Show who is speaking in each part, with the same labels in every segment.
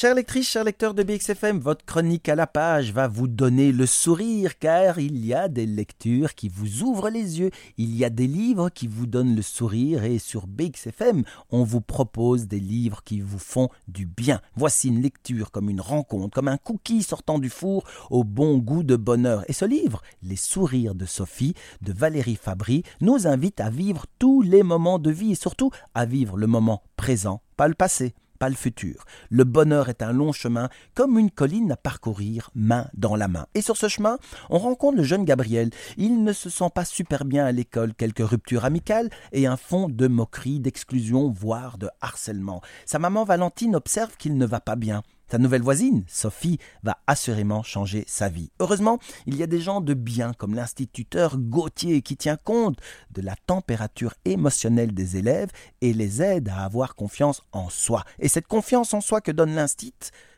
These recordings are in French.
Speaker 1: Chère lectrice, chers lecteurs de BXFM, votre chronique à la page va vous donner le sourire car il y a des lectures qui vous ouvrent les yeux, il y a des livres qui vous donnent le sourire et sur BXFM, on vous propose des livres qui vous font du bien. Voici une lecture comme une rencontre, comme un cookie sortant du four au bon goût de bonheur. Et ce livre, Les sourires de Sophie, de Valérie Fabry, nous invite à vivre tous les moments de vie et surtout à vivre le moment présent, pas le passé pas le futur. Le bonheur est un long chemin, comme une colline à parcourir main dans la main. Et sur ce chemin, on rencontre le jeune Gabriel. Il ne se sent pas super bien à l'école, quelques ruptures amicales et un fond de moquerie, d'exclusion, voire de harcèlement. Sa maman Valentine observe qu'il ne va pas bien. Sa nouvelle voisine, Sophie, va assurément changer sa vie. Heureusement, il y a des gens de bien comme l'instituteur Gauthier qui tient compte de la température émotionnelle des élèves et les aide à avoir confiance en soi. Et cette confiance en soi que donne l'instit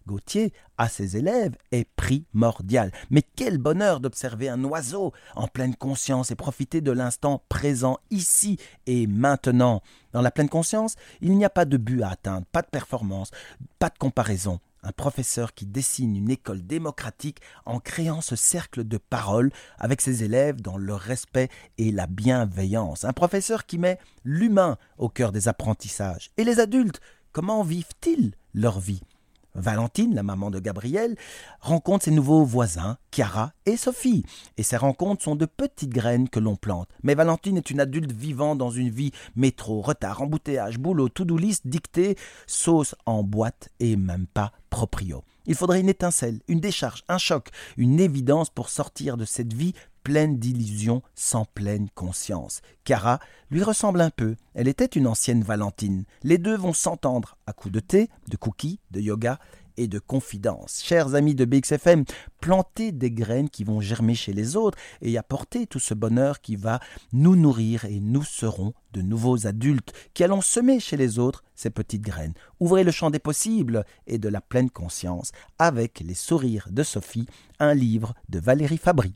Speaker 1: Gauthier à ses élèves est primordiale. Mais quel bonheur d'observer un oiseau en pleine conscience et profiter de l'instant présent ici et maintenant. Dans la pleine conscience, il n'y a pas de but à atteindre, pas de performance, pas de comparaison un professeur qui dessine une école démocratique en créant ce cercle de parole avec ses élèves dans le respect et la bienveillance, un professeur qui met l'humain au cœur des apprentissages. Et les adultes, comment vivent-ils leur vie? Valentine, la maman de Gabriel, rencontre ses nouveaux voisins, Chiara et Sophie. Et ces rencontres sont de petites graines que l'on plante. Mais Valentine est une adulte vivant dans une vie métro, retard, embouteillage, boulot, to-do list, dictée, sauce en boîte et même pas proprio. Il faudrait une étincelle, une décharge, un choc, une évidence pour sortir de cette vie pleine d'illusions, sans pleine conscience. Cara lui ressemble un peu. Elle était une ancienne Valentine. Les deux vont s'entendre à coups de thé, de cookies, de yoga et de confidence. Chers amis de BXFM, plantez des graines qui vont germer chez les autres et apporter tout ce bonheur qui va nous nourrir et nous serons de nouveaux adultes qui allons semer chez les autres ces petites graines. Ouvrez le champ des possibles et de la pleine conscience avec les sourires de Sophie, un livre de Valérie Fabry.